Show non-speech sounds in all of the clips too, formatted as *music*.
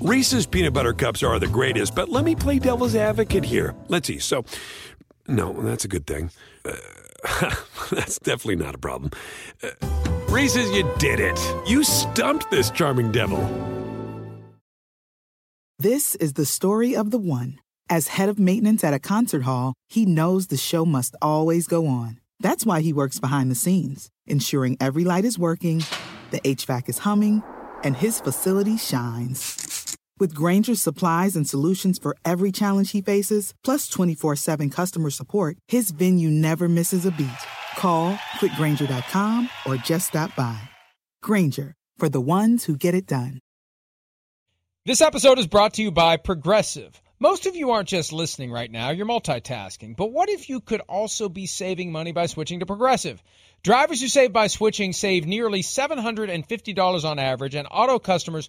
Reese's peanut butter cups are the greatest, but let me play devil's advocate here. Let's see. So, no, that's a good thing. Uh, *laughs* that's definitely not a problem. Uh, Reese's, you did it. You stumped this charming devil. This is the story of the one. As head of maintenance at a concert hall, he knows the show must always go on. That's why he works behind the scenes, ensuring every light is working, the HVAC is humming, and his facility shines. With Grainger's supplies and solutions for every challenge he faces, plus 24 7 customer support, his venue never misses a beat. Call quickgranger.com or just stop by. Granger, for the ones who get it done. This episode is brought to you by Progressive. Most of you aren't just listening right now, you're multitasking. But what if you could also be saving money by switching to Progressive? Drivers who save by switching save nearly $750 on average, and auto customers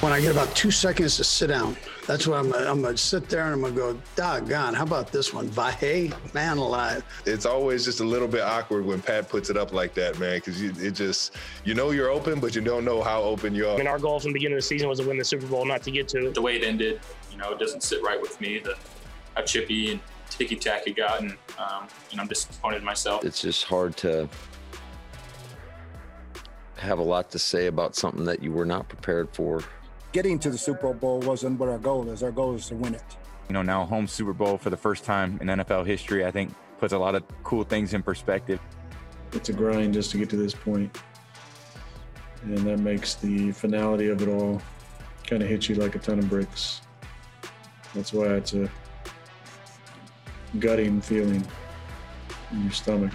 When I get about two seconds to sit down, that's when I'm, I'm gonna sit there and I'm gonna go, doggone, how about this one? Vahe, man alive. It's always just a little bit awkward when Pat puts it up like that, man, because it just, you know you're open, but you don't know how open you are. I mean, our goal from the beginning of the season was to win the Super Bowl, not to get to it. The way it ended, you know, it doesn't sit right with me. The how chippy and ticky tacky got, and um, you know, I'm disappointed in myself. It's just hard to have a lot to say about something that you were not prepared for getting to the Super Bowl wasn't what our goal is. Our goal is to win it. You know, now home Super Bowl for the first time in NFL history, I think puts a lot of cool things in perspective. It's a grind just to get to this point. And that makes the finality of it all kind of hit you like a ton of bricks. That's why it's a gutting feeling in your stomach.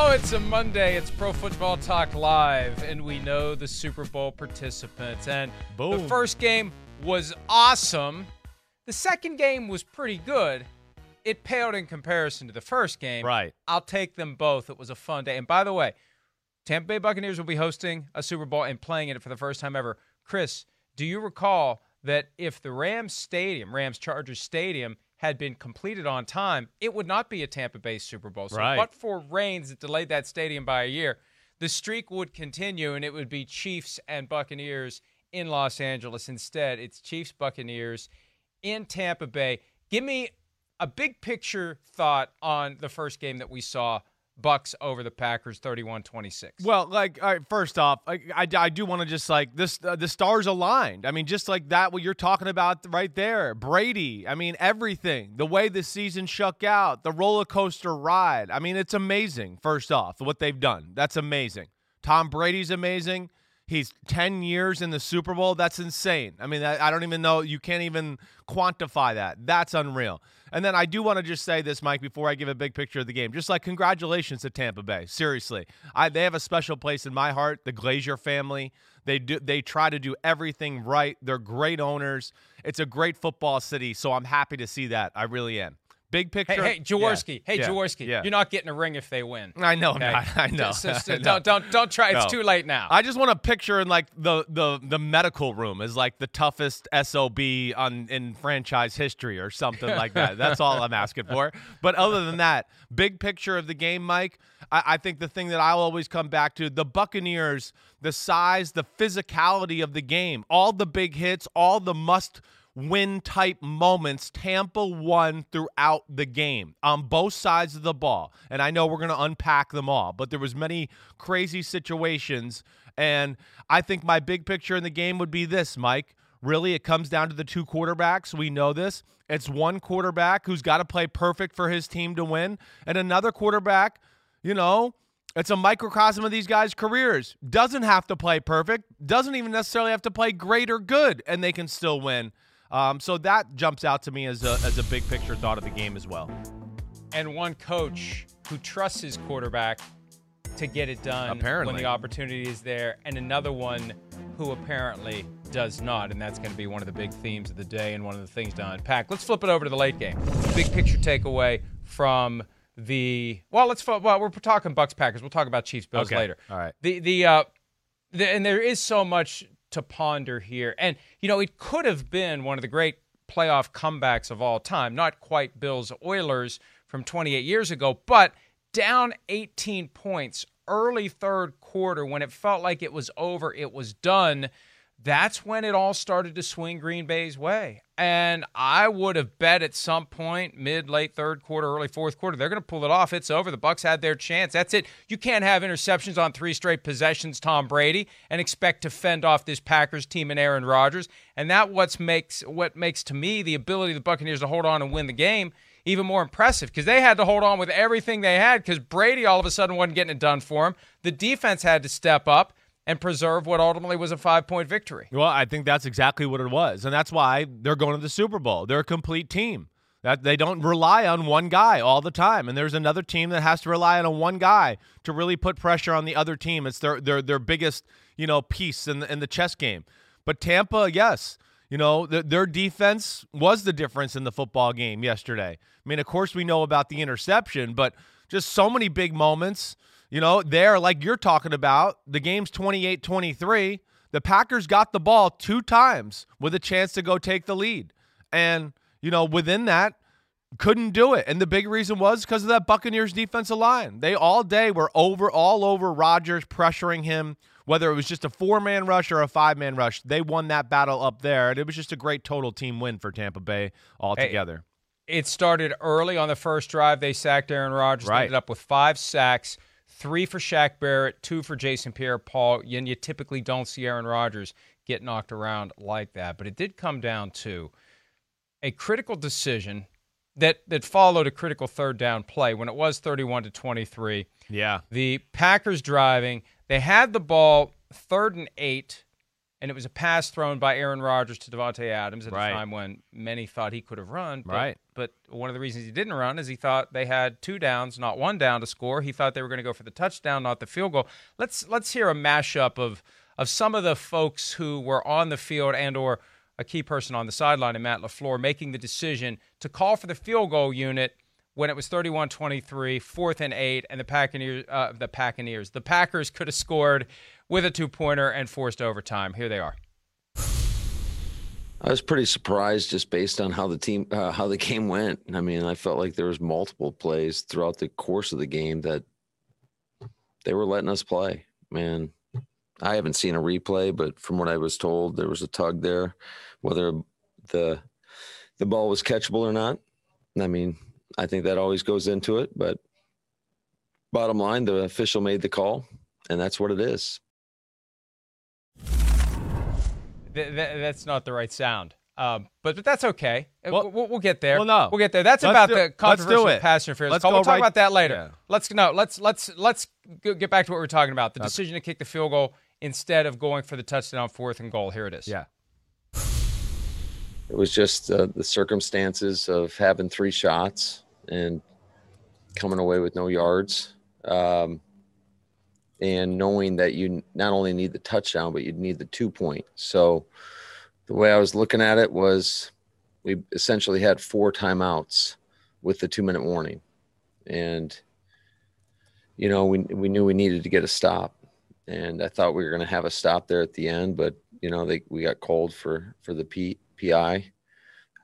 Oh, it's a Monday. It's Pro Football Talk Live, and we know the Super Bowl participants. And Boom. the first game was awesome. The second game was pretty good. It paled in comparison to the first game. Right. I'll take them both. It was a fun day. And by the way, Tampa Bay Buccaneers will be hosting a Super Bowl and playing in it for the first time ever. Chris, do you recall that if the Rams Stadium, Rams Chargers Stadium, had been completed on time, it would not be a Tampa Bay Super Bowl. So, right. but for rains that delayed that stadium by a year, the streak would continue and it would be Chiefs and Buccaneers in Los Angeles. Instead, it's Chiefs Buccaneers in Tampa Bay. Give me a big picture thought on the first game that we saw Bucks over the Packers 31-26. Well, like all right, first off, I, I, I do want to just like this uh, the stars aligned. I mean, just like that what you're talking about right there. Brady, I mean, everything. The way the season shook out, the roller coaster ride. I mean, it's amazing. First off, what they've done. That's amazing. Tom Brady's amazing. He's 10 years in the Super Bowl. That's insane. I mean, I, don't even know. You can't even quantify that. That's unreal. And then I do want to just say this, Mike, before I give a big picture of the game. Just like congratulations to Tampa Bay. Seriously, I, they have a special place in my heart. The Glazer family. They do. They try to do everything right. They're great owners. It's a great football city. So I'm happy to see that. I really am. Big picture. Hey, hey Jaworski. Yeah. Hey, yeah. Jaworski. Yeah. You're not getting a ring if they win. I know. Okay? Not. I know. So, so, *laughs* I know. Don't don't don't try. It's no. too late now. I just want a picture in like the the the medical room is like the toughest sob on in franchise history or something like that. *laughs* That's all I'm asking for. But other than that, big picture of the game, Mike. I, I think the thing that I'll always come back to the Buccaneers, the size, the physicality of the game, all the big hits, all the must win type moments Tampa won throughout the game on both sides of the ball. And I know we're going to unpack them all, but there was many crazy situations and I think my big picture in the game would be this, Mike. Really, it comes down to the two quarterbacks. We know this. It's one quarterback who's got to play perfect for his team to win, and another quarterback, you know, it's a microcosm of these guys' careers. Doesn't have to play perfect, doesn't even necessarily have to play great or good, and they can still win. Um, so that jumps out to me as a, as a big picture thought of the game as well. And one coach who trusts his quarterback to get it done Apparently. when the opportunity is there, and another one who apparently does not, and that's going to be one of the big themes of the day and one of the things to unpack. Let's flip it over to the late game. Big picture takeaway from the well, let's well we're talking Bucks Packers. We'll talk about Chiefs Bills Okay. later. All right. The the uh, the, and there is so much to ponder here, and you know it could have been one of the great playoff comebacks of all time. Not quite Bills Oilers from 28 years ago, but down 18 points early third quarter when it felt like it was over, it was done. That's when it all started to swing Green Bay's way. And I would have bet at some point, mid, late third quarter, early fourth quarter, they're going to pull it off. It's over. The Bucks had their chance. That's it. You can't have interceptions on three straight possessions, Tom Brady, and expect to fend off this Packers team and Aaron Rodgers. And that what's makes what makes to me the ability of the Buccaneers to hold on and win the game even more impressive because they had to hold on with everything they had because Brady all of a sudden wasn't getting it done for him. The defense had to step up and preserve what ultimately was a five point victory. Well, I think that's exactly what it was, and that's why they're going to the Super Bowl. They're a complete team. That they don't rely on one guy all the time, and there's another team that has to rely on a one guy to really put pressure on the other team. It's their their their biggest you know piece in the, in the chess game. But Tampa, yes, you know th- their defense was the difference in the football game yesterday. I mean, of course we know about the interception, but just so many big moments. You know, there, like you're talking about, the game's 28 23. The Packers got the ball two times with a chance to go take the lead. And, you know, within that, couldn't do it. And the big reason was because of that Buccaneers defensive line. They all day were over, all over Rodgers, pressuring him, whether it was just a four man rush or a five man rush. They won that battle up there. And it was just a great total team win for Tampa Bay altogether. It started early on the first drive. They sacked Aaron Rodgers. Right. Ended up with five sacks, three for Shaq Barrett, two for Jason Pierre-Paul. And you typically don't see Aaron Rodgers get knocked around like that. But it did come down to a critical decision that that followed a critical third down play when it was 31 to 23. Yeah. The Packers driving, they had the ball third and 8 and it was a pass thrown by Aaron Rodgers to Davante Adams at Right. a time when many thought he could have run. But, Right. But one of the reasons he didn't run is he thought they had two downs, not one down to score. He thought they were going to go for the touchdown, not the field goal. Let's let's hear a mashup of of some of the folks who were on the field and or a key person on the sideline and Matt LaFleur making the decision to call for the field goal unit when it was 31-23, fourth and eight, and the Packers, uh, the Packers, the Packers could have scored with a two-pointer and forced overtime. Here they are. I was pretty surprised just based on how the team, uh, how the game went. I mean, I felt like there was multiple plays throughout the course of the game that they were letting us play. Man, I haven't seen a replay, but from what I was told, there was a tug there, whether the the ball was catchable or not. I mean, I think that always goes into it, but bottom line, the official made the call, and that's what it is. Th- th- that's not the right sound. Um, but, but that's okay. Uh, we'll, we'll, we'll get there. well, no. we'll get there. That's Let's about do- the let's do controversial it. pass interference Let's call. We'll talk right- about that later. yeah. Let's no. Let's let's let's go, get back to what we are talking about. The Okay. decision to kick the field goal instead of going for the touchdown fourth and goal. Here it is. Yeah. It was just uh, the circumstances of having three shots and coming away with no yards, um, and knowing that you not only need the touchdown but you need the two point. So the way I was looking at it was we essentially had four timeouts with the two minute warning, and you know we we knew we needed to get a stop, and I thought we were going to have a stop there at the end, but you know they we got called for for the P, PI,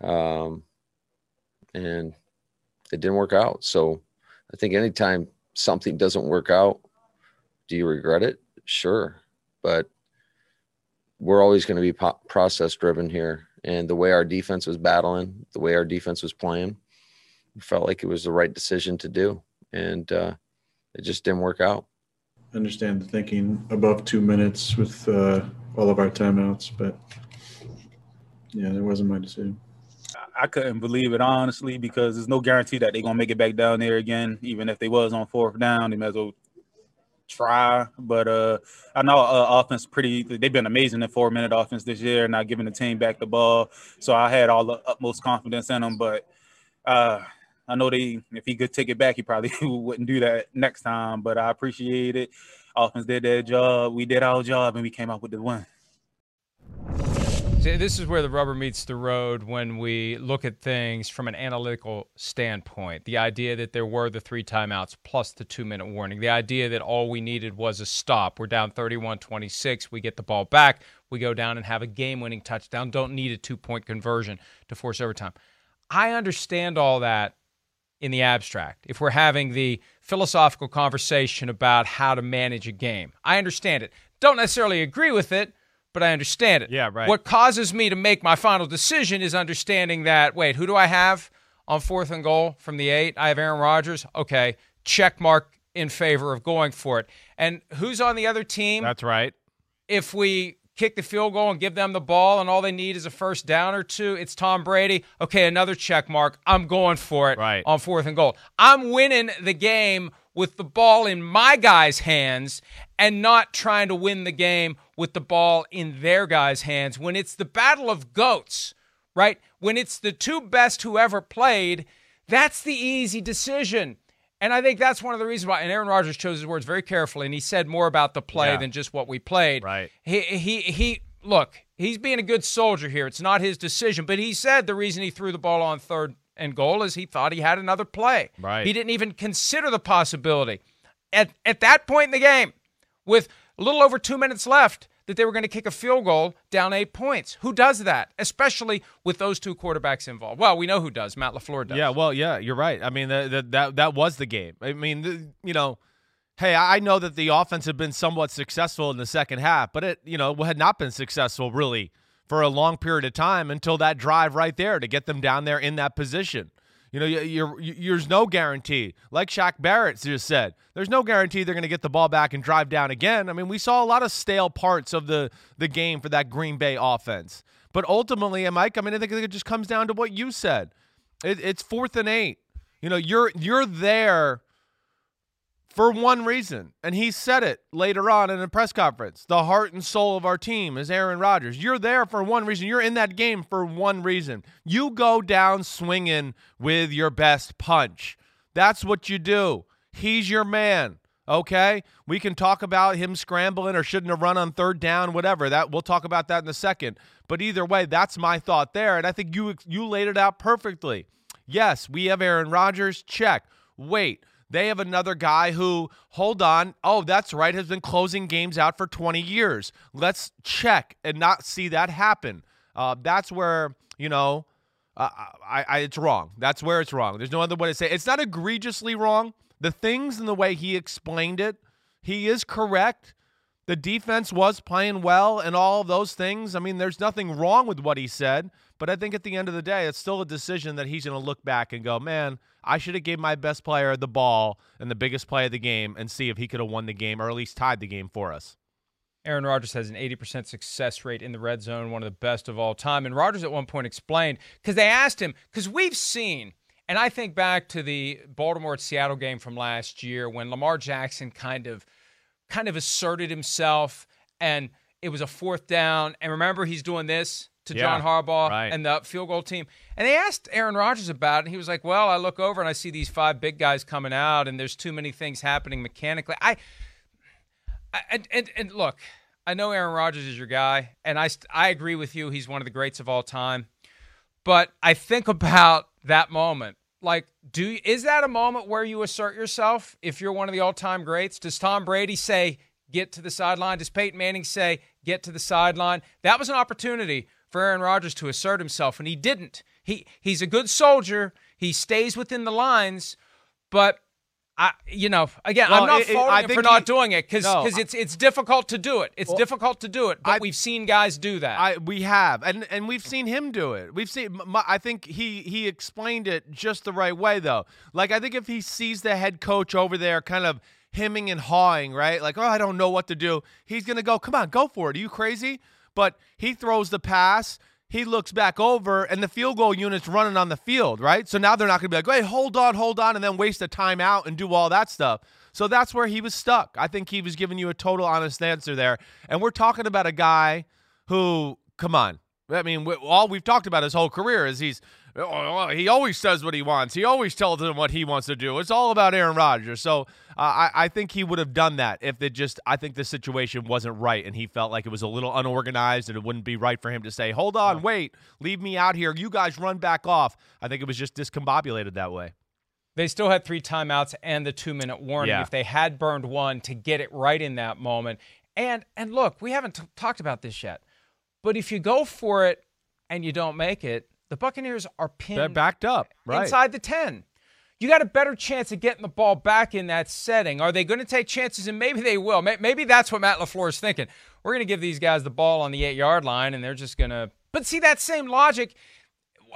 um, and it didn't work out. So I think anytime something doesn't work out, do you regret it? Sure, but we're always going to be po- process driven here, and the way our defense was battling, the way our defense was playing, we felt like it was the right decision to do, and uh, it just didn't work out. I understand the thinking above two minutes with uh, all of our timeouts, but yeah, that wasn't my decision. I couldn't believe it honestly because there's no guarantee that they're gonna make it back down there again. Even if they was on fourth down, they might as well try. But uh, I know uh, offense pretty. They've been amazing in four minute offense this year, not giving the team back the ball. So I had all the utmost confidence in them. But uh, I know they if he could take it back, he probably *laughs* wouldn't do that next time. But I appreciate it. Offense did their job. We did our job, and we came out with the win. This is where the rubber meets the road when we look at things from an analytical standpoint. The idea that there were the three timeouts plus the two minute warning. The idea that all we needed was a stop. We're down 31 26. We get the ball back. We go down and have a game winning touchdown. Don't need a two point conversion to force overtime. I understand all that in the abstract. If we're having the philosophical conversation about how to manage a game, I understand it. Don't necessarily agree with it, but I understand it. Yeah, right. What causes me to make my final decision is understanding that, wait, who do I have on fourth and goal from the eight? I have Aaron Rodgers. Okay, check mark in favor of going for it. And who's on the other team? That's right. if we kick the field goal and give them the ball and all they need is a first down or two, it's Tom Brady. Okay, another check mark. I'm going for it Right. on fourth and goal. I'm winning the game with the ball in my guys' hands and not trying to win the game with the ball in their guys' hands. When it's the battle of goats, right? When it's the two best who ever played, that's the easy decision. And I think that's one of the reasons why. And Aaron Rodgers chose his words very carefully, and he said more about the play Yeah. than just what we played. Right. He he he. Look, he's being a good soldier here. It's not his decision, but he said the reason he threw the ball on third and goal is he thought he had another play. Right. He didn't even consider the possibility at at that point in the game, with a little over two minutes left, that they were going to kick a field goal down eight points. Who does that, especially with those two quarterbacks involved? Well, we know who does. Matt LaFleur does. Yeah, well, yeah, you're right. I mean, the, the, that that was the game. I mean, the, you know, hey, I know that the offense had been somewhat successful in the second half, but it, you know, had not been successful really for a long period of time until that drive right there to get them down there in that position. You know, you- you're, there's no guarantee. Like Shaq Barrett just said, there's no guarantee they're going to get the ball back and drive down again. I mean, we saw a lot of stale parts of the the game for that Green Bay offense. But ultimately, Mike, I mean, I think it just comes down to what you said. It, it's fourth and eight. You know, you're you're there for one reason, and he said it later on in a press conference. The heart and soul of our team is Aaron Rodgers. You're there for one reason. You're in that game for one reason. You go down swinging with your best punch. That's what you do. He's your man. Okay, we can talk about him scrambling or shouldn't have run on third down, whatever. That we'll talk about that in a second. But either way, that's my thought there, and I think you you laid it out perfectly. Yes, we have Aaron Rodgers. Check. Wait, they have another guy who, hold on. Oh, that's right, has been closing games out for 20 years. Let's check and not see that happen. Uh, that's where, you know, uh, I, I, it's wrong. That's where it's wrong. There's no other way to say it. It's not egregiously wrong. The things and the way he explained it, he is correct. The defense was playing well and all those things. I mean, there's nothing wrong with what he said, but I think at the end of the day, it's still a decision that he's going to look back and go, man, I should have gave my best player the ball and the biggest play of the game and see if he could have won the game or at least tied the game for us. Aaron Rodgers has an 80% success rate in the red zone, one of the best of all time. And Rodgers at one point explained because they asked him, because we've seen, and I think back to the Baltimore Seattle game from last year when Lamar Jackson kind of kind of asserted himself and it was a fourth down. And remember, he's doing this to Yeah, John Harbaugh right. and the field goal team. And they asked Aaron Rodgers about it, and he was like, Well, I look over and I see these five big guys coming out, and there's too many things happening mechanically. I I- and, and and look, I know Aaron Rodgers is your guy, and I I agree with you. He's one of the greats of all time. But I think about that moment. Like, do is that a moment where you assert yourself if you're one of the all-time greats? Does Tom Brady say get to the sideline? Does Peyton Manning say get to the sideline? That was an opportunity for Aaron Rodgers to assert himself, and he didn't. He he's a good soldier. He stays within the lines, but I, you know, again, Well, I'm not it- it- faulting I him for not he- doing it because No, it's it's difficult to do it. It's Well, difficult to do it, but I- we've seen guys do that. I we have, and and we've seen him do it. We've seen. m- I think he he explained it just the right way though. Like I think if he sees the head coach over there, kind of hemming and hawing, right? Like oh, I don't know what to do. He's gonna go. Come on, go for it. Are you crazy? But he throws the pass. He looks back over, and the field goal unit's running on the field, right? So now they're not going to be like, "Hey, hold on, hold on," and then waste a timeout and do all that stuff. So that's where he was stuck. I think he was giving you a total honest answer there. And we're talking about a guy who, come on, I mean, all we've talked about his whole career is he's he always says what he wants. He always tells them what he wants to do. It's all about Aaron Rodgers. So uh, I, I think he would have done that if it just, I think the situation wasn't right and he felt like it was a little unorganized and it wouldn't be right for him to say, hold on, wait, leave me out here. You guys run back off. I think it was just discombobulated that way. They still had three timeouts and the two minute warning. Yeah. If they had burned one to get it right in that moment. And and look, we haven't t- talked about this yet, but if you go for it and you don't make it, the Buccaneers are pinned They're backed up, right? inside the 10. You got a better chance of getting the ball back in that setting. Are they going to take chances? And maybe they will. Maybe that's what Matt LaFleur is thinking. We're going to give these guys the ball on the eight yard line, and they're just going to. But see, that same logic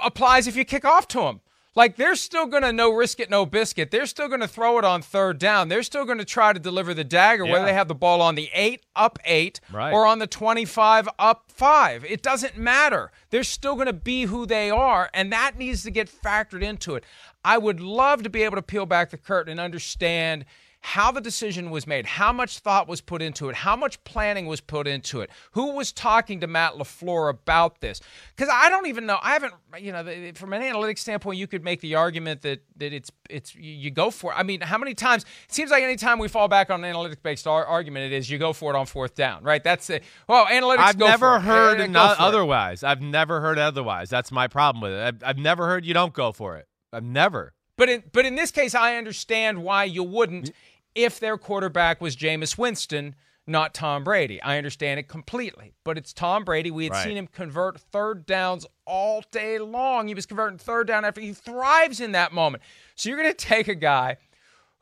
applies if you kick off to them. Like they're still going to no risk it, no biscuit. They're still going to throw it on third down. They're still going to try to deliver the dagger, whether they have the ball on the eight, up eight, Right. or on the 25, up five. It doesn't matter. They're still going to be who they are, and that needs to get factored into it. I would love to be able to peel back the curtain and understand how the decision was made, how much thought was put into it, how much planning was put into it, who was talking to Matt LaFleur about this. Because I don't even know. I haven't, you know, from an analytics standpoint, you could make the argument that that it's it's you go for it. I mean, how many times? It seems like anytime we fall back on an analytics based ar- argument, it is you go for it on fourth down, right? That's it. Well, analytics. I've never heard for it. otherwise. I've never heard otherwise. That's my problem with it. I've, I've never heard you don't go for it. I've never. But in but in this case, I understand why you wouldn't if their quarterback was Jameis Winston, not Tom Brady. I understand it completely. But it's Tom Brady. We had Right. seen him convert third downs all day long. He was converting third down after he thrives in that moment. So you're going to take a guy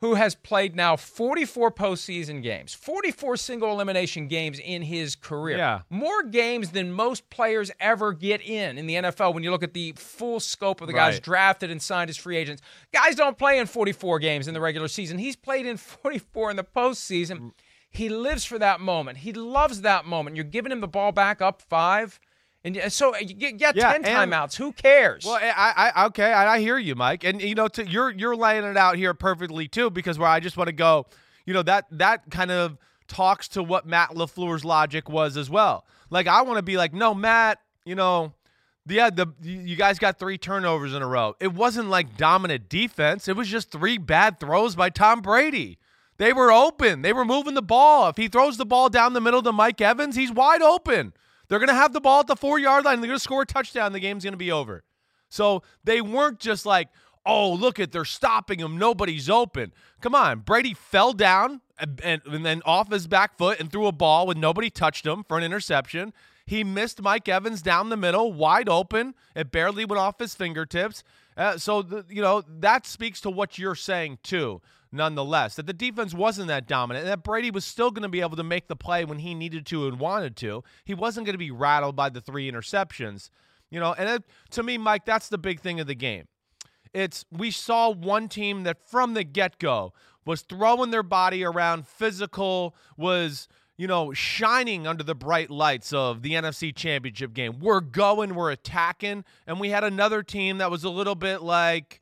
who has played now 44 postseason games, 44 single elimination games in his career. Yeah. More games than most players ever get in in the NFL when you look at the full scope of the guys drafted and signed as free agents. Guys don't play in 44 games in the regular season. He's played in 44 in the postseason. Mm. He lives for that moment. He loves that moment. You're giving him the ball back up five. And uh, so uh, you get, Yeah, 10 timeouts. Who cares? Well, eh, I, I okay, I, I hear you, Mike, and you know, to, you're you're laying it out here perfectly too, because where I just want to go, you know, that that kind of talks to what Matt LaFleur's logic was as well. Like I want to be like, no, Matt, you know, yeah, the you guys got three turnovers in a row. It wasn't like dominant defense. It was just three bad throws by Tom Brady. They were open. They were moving the ball. If he throws the ball down the middle to Mike Evans, he's wide open. They're going to have the ball at the four yard line. They're going to score a touchdown. The game's going to be over. So they weren't just like, oh, look at, they're stopping him. Nobody's open. Come on. Brady fell down and, and, and then off his back foot and threw a ball when nobody touched him for an interception. He missed Mike Evans down the middle, wide open. It barely went off his fingertips. Uh, so, the, you know, that speaks to what you're saying, too, nonetheless, that the defense wasn't that dominant and that Brady was still going to be able to make the play when he needed to and wanted to. He wasn't going to be rattled by the three interceptions, you know, and it, to me, Mike, that's the big thing of the game. It's we saw one team that from the get-go was throwing their body around, physical, was you know shining under the bright lights of the NFC Championship game. We're going, we're attacking, and we had another team that was a little bit like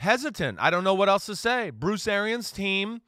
hesitant. I don't know what else to say. Bruce Arians' team,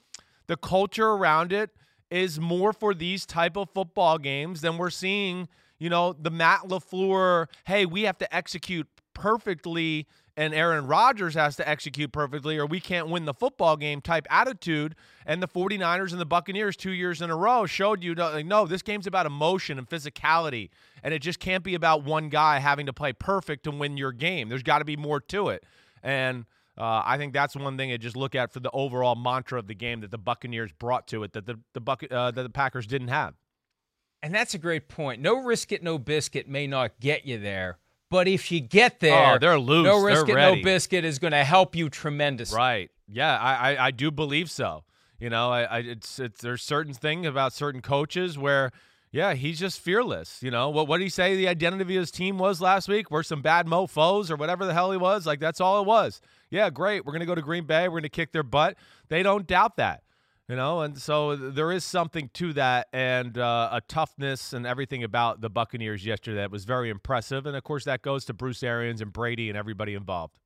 the culture around it is more for these type of football games than we're seeing, you know, the Matt LaFleur, hey, we have to execute perfectly and Aaron Rodgers has to execute perfectly or we can't win the football game type attitude. And the 49ers and the Buccaneers two years in a row showed you, like, no, this game's about emotion and physicality. And it just can't be about one guy having to play perfect to win your game. There's got to be more to it. And uh, I think that's one thing to just look at for the overall mantra of the game that the Buccaneers brought to it that the the Buc- uh, that the Packers didn't have. And that's a great point. No risk it, no biscuit may not get you there. But if you get there, Oh, they're loose. No They're it, ready. no biscuit is going to help you tremendously. Right. Yeah, I, I, I do believe so. You know, I, I it's it's there's certain thing about certain coaches where yeah, he's just fearless. You know, what what did he say the identity of his team was last week? We're some bad mofos or whatever the hell he was. Like that's all it was. Yeah, great. We're gonna go to Green Bay. We're gonna kick their butt. They don't doubt that. You know, and so there is something to that, and uh, a toughness and everything about the Buccaneers yesterday that was very impressive. And of course, that goes to Bruce Arians and Brady and everybody involved.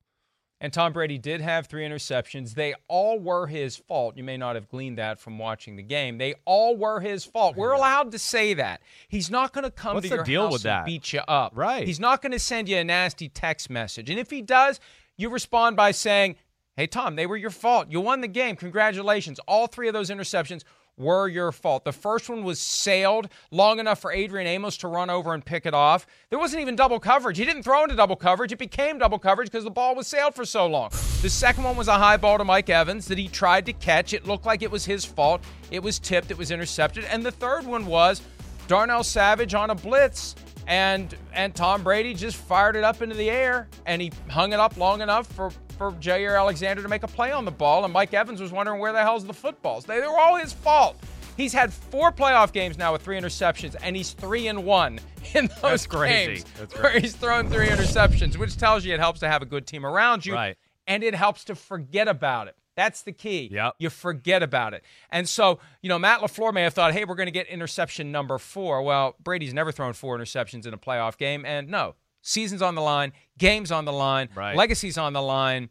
And Tom Brady did have three interceptions. They all were his fault. You may not have gleaned that from watching the game. They all were his fault. We're allowed to say that. He's not going to come What's to your deal house with and that? beat you up. Right. He's not going to send you a nasty text message. And if he does, you respond by saying, "Hey Tom, they were your fault. You won the game. Congratulations. All three of those interceptions were your fault. The first one was sailed long enough for Adrian Amos to run over and pick it off. There wasn't even double coverage. He didn't throw into double coverage. It became double coverage because the ball was sailed for so long. The second one was a high ball to Mike Evans that he tried to catch. It looked like it was his fault. It was tipped. It was intercepted. And the third one was Darnell Savage on a blitz. And and Tom Brady just fired it up into the air and he hung it up long enough for for Jaire Alexander to make a play on the ball, and Mike Evans was wondering where the hell's the footballs. They, they were all his fault. He's had four playoff games now with three interceptions, and he's three and one in those That's crazy. games That's where crazy. he's thrown three interceptions, which tells you it helps to have a good team around you, Right. and it helps to forget about it. That's the key. Yep. You forget about it. And so, you know, Matt LaFleur may have thought, hey, we're going to get interception number four. Well, Brady's never thrown four interceptions in a playoff game. And no, season's on the line, game's on the line, Right. legacy's on the line.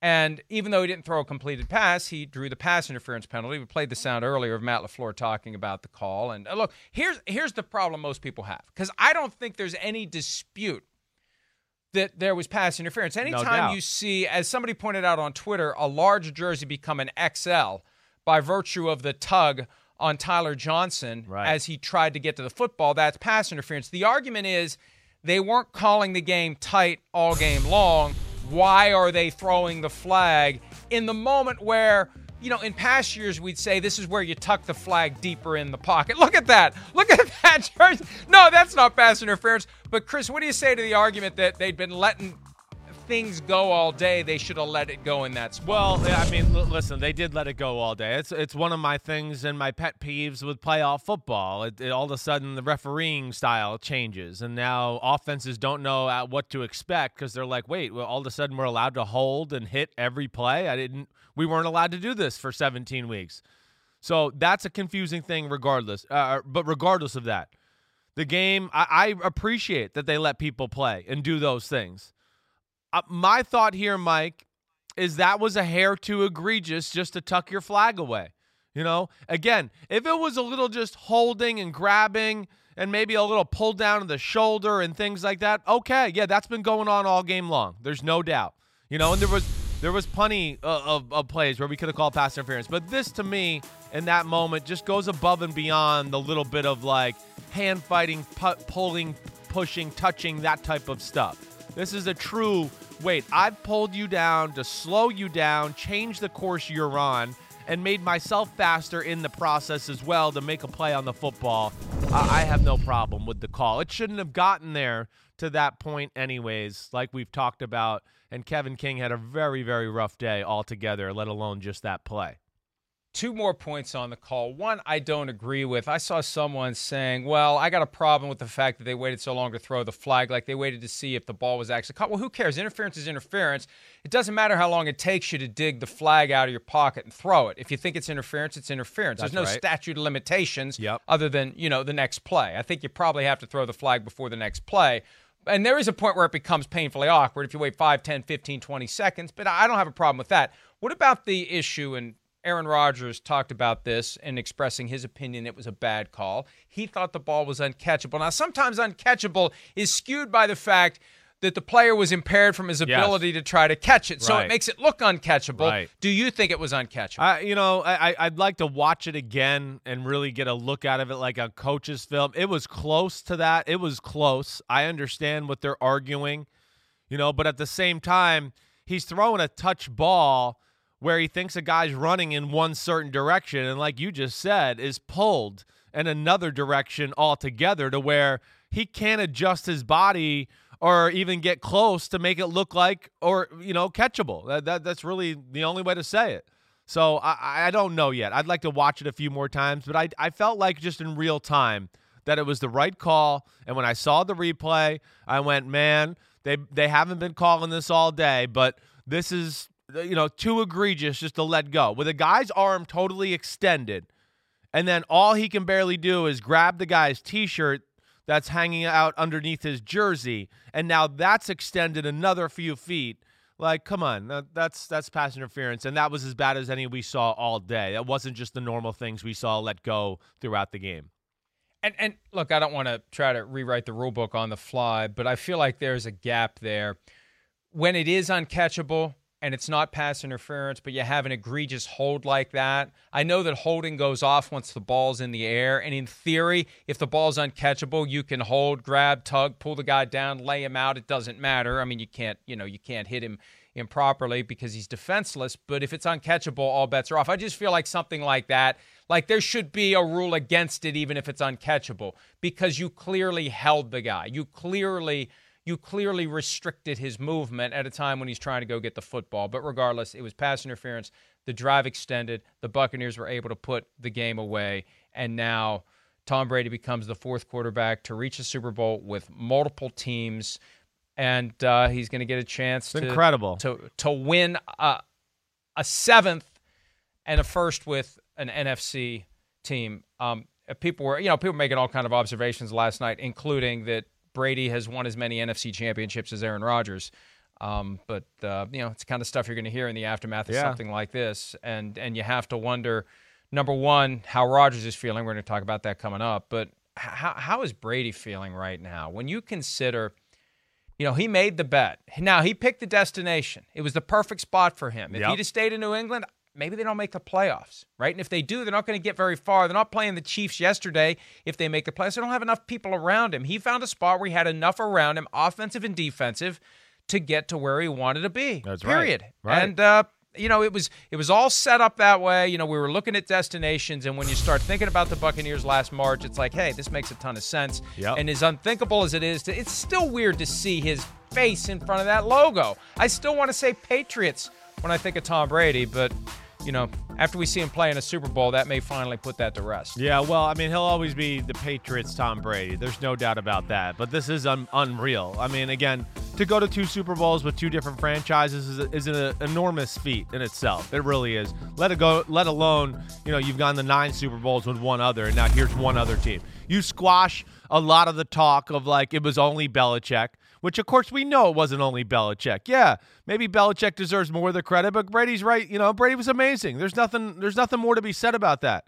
And even though he didn't throw a completed pass, he drew the pass interference penalty. We played the sound earlier of Matt LaFleur talking about the call. And uh, look, here's here's the problem most people have because I don't think there's any dispute that there was pass interference. Anytime doubt. you see, as somebody pointed out on Twitter, a large jersey become an XL by virtue of the tug on Tyler Johnson Right. as he tried to get to the football, that's pass interference. The argument is they weren't calling the game tight all game long. Why are they throwing the flag in the moment where, you know, in past years we'd say this is where you tuck the flag deeper in the pocket. Look at that. Look at *laughs* that jersey. No, that's not pass interference. But Chris, what do you say to the argument that they'd been letting things go all day? They should have let it go in that spot. Well, I mean, l- listen, they did let it go all day. It's it's one of my things and my pet peeves with playoff football. It, it- all of a sudden, the refereeing style changes, and now offenses don't know uh, what to expect because they're like, wait, well, all of a sudden we're allowed to hold and hit every play. I didn't. We weren't allowed to do this for 17 weeks. So that's a confusing thing, regardless. Uh, but regardless of that, the game, I, I appreciate that they let people play and do those things. Uh, my thought here, Mike, is that was a hair too egregious just to tuck your flag away. You know, again, if it was a little just holding and grabbing and maybe a little pull down of the shoulder and things like that, okay, yeah, that's been going on all game long. There's no doubt. You know, and there was there was plenty uh, of, of plays where we could have called pass interference, but this to me in that moment just goes above and beyond the little bit of like hand fighting, pu- pulling, pushing, touching, that type of stuff. This is a true wait, I've pulled you down to slow you down, change the course you're on, and made myself faster in the process as well to make a play on the football. I I have no problem with the call. It shouldn't have gotten there to that point, anyways, like we've talked about. And Kevin King had a very, very rough day altogether, let alone just that play. Two more points on the call. One, I don't agree with. I saw someone saying, well, I got a problem with the fact that they waited so long to throw the flag, like they waited to see if the ball was actually caught. Well, who cares? Interference is interference. It doesn't matter how long it takes you to dig the flag out of your pocket and throw it. If you think it's interference, it's interference. That's There's no right. statute of limitations Yep. other than, you know, the next play. I think you probably have to throw the flag before the next play. And there is a point where it becomes painfully awkward if you wait 5, 10, 15, 20 seconds, but I don't have a problem with that. What about the issue and Aaron Rodgers talked about this and expressing his opinion it was a bad call. He thought the ball was uncatchable. Now, sometimes uncatchable is skewed by the fact that the player was impaired from his ability to try to catch it. So it makes it look uncatchable. Right. Do you think it was uncatchable? I, you know, I, I- I'd like to watch it again and really get a look out of it like a coach's film. It was close to that. It was close. I understand what they're arguing, you know, but at the same time, he's throwing a touch ball where he thinks a guy's running in one certain direction and like you just said is pulled in another direction altogether to where he can't adjust his body or even get close to make it look like or you know catchable. That, that that's really the only way to say it. So I, I don't know yet. I'd like to watch it a few more times but I, I felt like just in real time that it was the right call. And when i saw the replay i went man they they haven't been calling this all day but this is you know too egregious just to let go with a guy's arm totally extended and then all he can barely do is grab the guy's t-shirt that's hanging out underneath his jersey and now that's extended another few feet Like, come on, that, that's that's pass interference, and that was as bad as any we saw all day. That wasn't just the normal things we saw let go throughout the game. And and look, I don't want to try to rewrite the rule book on the fly, but I feel like there's a gap there. When it is uncatchable and it's not pass interference, but you have an egregious hold like that, I know that holding goes off once the ball's in the air. And in theory, if the ball's uncatchable, you can hold, grab, tug, pull the guy down, lay him out. It doesn't matter. I mean, you can't, you know, you can't hit him improperly because he's defenseless. But if it's uncatchable, all bets are off. I just feel like something like that like there should be a rule against it, even if it's uncatchable, because you clearly held the guy. You clearly you clearly restricted his movement at a time when he's trying to go get the football. But regardless, it was pass interference. The drive extended. The Buccaneers were able to put the game away, and now Tom Brady becomes the fourth quarterback to reach a Super Bowl with multiple teams, and uh, he's going to get a chance. It's to, incredible to to win a, a seventh and a first with an NFC team. Um, people were, you know, people were making all kind of observations last night, including that Brady has won as many NFC championships as Aaron Rodgers. Um, but uh, you know, it's the kind of stuff you're going to hear in the aftermath of Yeah. something like this, and and you have to wonder, number one, how Rodgers is feeling. We're going to talk about that coming up, but how how is Brady feeling right now when you consider? You know, he made the bet. Now he picked the destination. It was the perfect spot for him. If Yep. he'd have stayed in New England, maybe they don't make the playoffs, right? And if they do, they're not going to get very far. They're not playing the Chiefs yesterday. If they make the playoffs, they don't have enough people around him. He found a spot where he had enough around him, offensive and defensive, to get to where he wanted to be. That's right. period. Right. And uh, you know, it was it was all set up that way. You know, we were looking at destinations, and when you start thinking about the Buccaneers last March, it's like, hey, this makes a ton of sense. Yep. And as unthinkable as it is, to, it's still weird to see his face in front of that logo. I still want to say Patriots when I think of Tom Brady, but you know, after we see him play in a Super Bowl, that may finally put that to rest. Yeah, well, I mean, he'll always be the Patriots' Tom Brady. There's no doubt about that. But this is un- unreal. I mean, again, to go to two Super Bowls with two different franchises is, is an enormous feat in itself. It really is. Let it go. Let alone, you know, you've gone to nine Super Bowls with one other, and now here's one other team. You squash a lot of the talk of like it was only Belichick. Which of course we know it wasn't only Belichick. Yeah, maybe Belichick deserves more of the credit, but Brady's right. You know, Brady was amazing. There's nothing. There's nothing more to be said about that.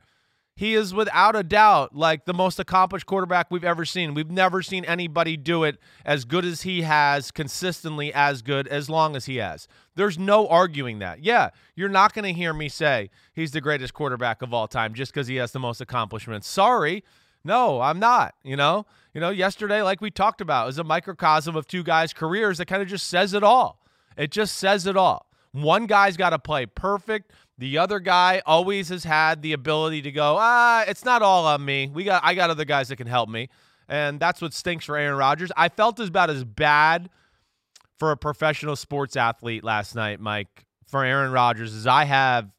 He is without a doubt like the most accomplished quarterback we've ever seen. We've never seen anybody do it as good as he has, consistently as good as long as he has. There's no arguing that. Yeah, you're not going to hear me say he's the greatest quarterback of all time just because he has the most accomplishments. Sorry. No, I'm not, you know? You know, yesterday like we talked about is a microcosm of two guys' careers that kind of just says it all. It just says it all. One guy's got to play perfect. The other guy always has had the ability to go, ah, it's not all on me. We got I got other guys that can help me. And that's what stinks for Aaron Rodgers. I felt about as bad for a professional sports athlete last night, Mike, for Aaron Rodgers as I have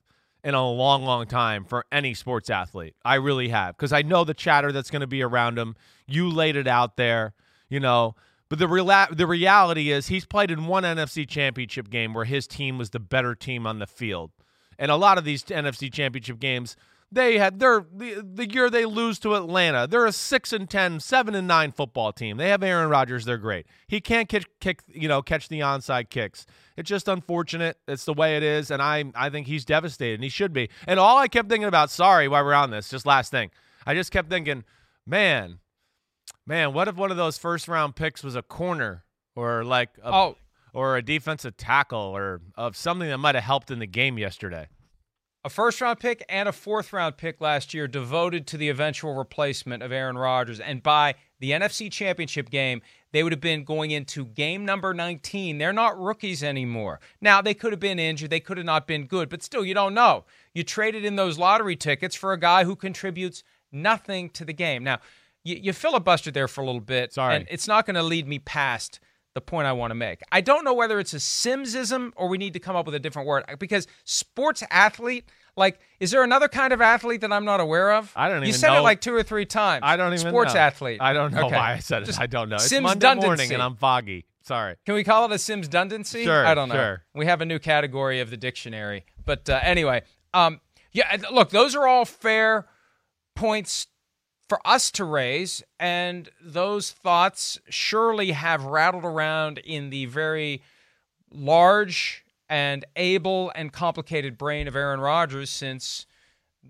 in a long, long time for any sports athlete. I really have because I know the chatter that's going to be around him. You laid it out there, you know. But the real the reality is he's played in one NFC championship game where his team was the better team on the field. And a lot of these NFC championship games, they had their the, the year they lose to Atlanta. They're a 6 and 10, 7 and 9 football team. They have Aaron Rodgers, they're great. He can't kick, kick you know, catch the onside kicks. It's just unfortunate. It's the way it is and I I think he's devastated and he should be. And all I kept thinking about, sorry, while we're on this, just last thing. I just kept thinking, man, man, what if one of those first round picks was a corner or like a, Oh. or a defensive tackle or of something that might have helped in the game yesterday? A first round pick and a fourth round pick last year devoted to the eventual replacement of Aaron Rodgers. And by the NFC Championship game, they would have been going into game number 19. They're not rookies anymore. Now, they could have been injured, they could have not been good, but still, you don't know. You traded in those lottery tickets for a guy who contributes nothing to the game. Now, you, you filibustered there for a little bit, Sorry. and it's not going to lead me past the point I want to make. I don't know whether it's a Simmsism or we need to come up with a different word because sports athlete, like, is there another kind of athlete that I'm not aware of? I don't You even You said it like two or three times. I don't even sports know. athlete. I don't know Okay. why I said it. Just I don't know. It's Simms Monday morning and I'm foggy. Sorry. Can we call it a Simms dundency? Sure, I don't know. sure. We have a new category of the dictionary. But uh, anyway, um, yeah, look, those are all fair points for us to raise, and those thoughts surely have rattled around in the very large and able and complicated brain of Aaron Rodgers since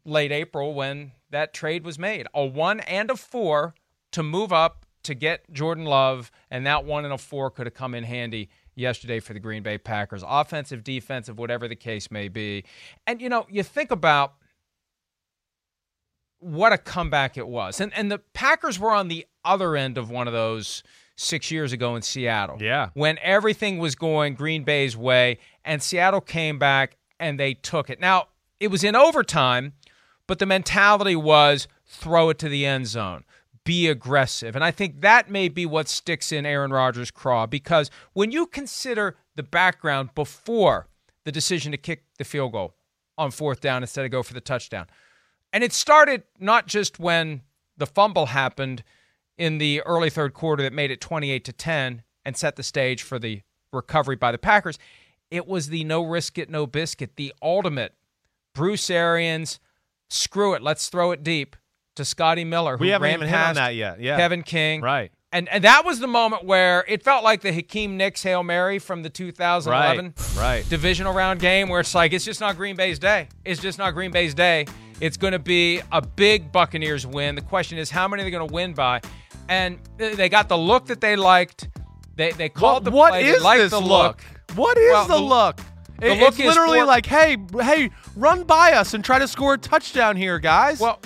late April when that trade was made. A one and a four to move up to get Jordan Love, and that one and a four could have come in handy yesterday for the Green Bay Packers. Offensive, defensive, whatever the case may be. And, you know, you think about what a comeback it was. And and the Packers were on the other end of one of those six years ago in Seattle. Yeah. When everything was going Green Bay's way and Seattle came back and they took it. Now, it was in overtime, but the mentality was throw it to the end zone. Be aggressive. And I think that may be what sticks in Aaron Rodgers' craw because when you consider the background before the decision to kick the field goal on fourth down instead of go for the touchdown, and it started not just when the fumble happened in the early third quarter that made it 28 to 10 and set the stage for the recovery by the Packers. It was the no risk it, no biscuit, the ultimate Bruce Arians, screw it, let's throw it deep to Scotty Miller, who We haven't even hit on that yet. Yeah. Kevin King. Right. And, and that was the moment where it felt like the Hakeem Nicks Hail Mary from the 2011 Right, right. divisional round game where it's like, it's just not Green Bay's day. It's just not Green Bay's day. It's going to be a big Buccaneers win. The question is, how many are they going to win by? And they got the look that they liked. They, they called the what play. is they liked this the look? What is Well, the, look? the It- look it's is literally for- like, hey, hey, run by us and try to score a touchdown here, guys. Well,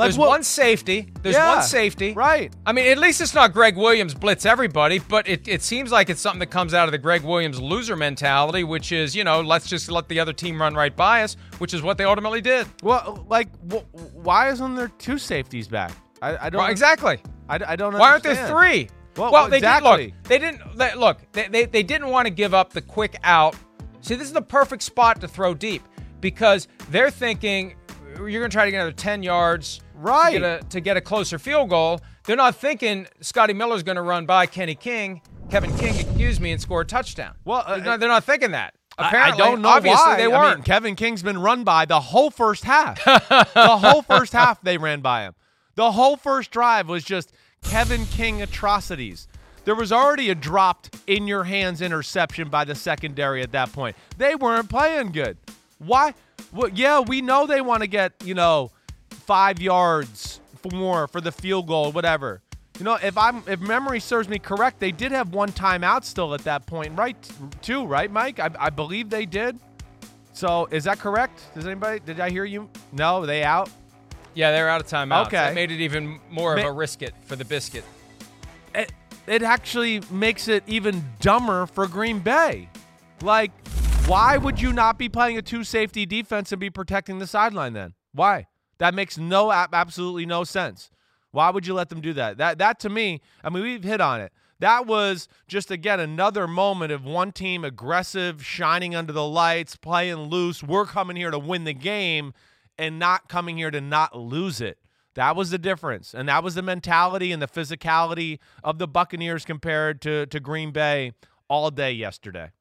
like There's what- one safety. There's Yeah, one safety. Right. I mean, at least it's not Gregg Williams blitz everybody, but it, it seems like it's something that comes out of the Gregg Williams loser mentality, which is, you know, let's just let the other team run right by us, which is what they ultimately did. Well, like, wh- why isn't there two safeties back? I, I don't Well, exactly. I, I don't. Know. Why aren't there three? Well, well, they exactly. did, look. They didn't they, look. They, they they didn't want to give up the quick out. See, this is the perfect spot to throw deep because they're thinking you're going to try to get another ten yards, Right. To get a, to get a closer field goal. They're not thinking Scotty Miller's going to run by Kenny King, Kevin King, excuse me, and score a touchdown. Well, uh, they're, not, they're not thinking that. Apparently, I don't know obviously why. they I mean, weren't. Kevin King's been run by the whole first half. *laughs* the whole first half they ran by him. The whole first drive was just Kevin King atrocities. There was already a dropped in your hands interception by the secondary at that point. They weren't playing good. Why? Well, yeah, we know they want to get, you know, 5 yards for more for the field goal, whatever. You know, if I'm if memory serves me correct, they did have one timeout still at that point, right? Too, right, Mike? I, I believe they did. So is that correct? Does anybody? Did I hear you? No, they out. yeah, they're out of timeouts. Okay. That made it even more of Ma- a risk it for the biscuit. It, it actually makes it even dumber for Green Bay. Like, why would you not be playing a two safety defense and be protecting the sideline then? Why? That makes no absolutely no sense. Why would you let them do that? That that to me, I mean, we've hit on it. That was just again another moment of one team aggressive, shining under the lights, playing loose. We're coming here to win the game and not coming here to not lose it. That was the difference. And that was the mentality and the physicality of the Buccaneers compared to, to Green Bay all day yesterday.